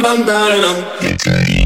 bum bum bum bum.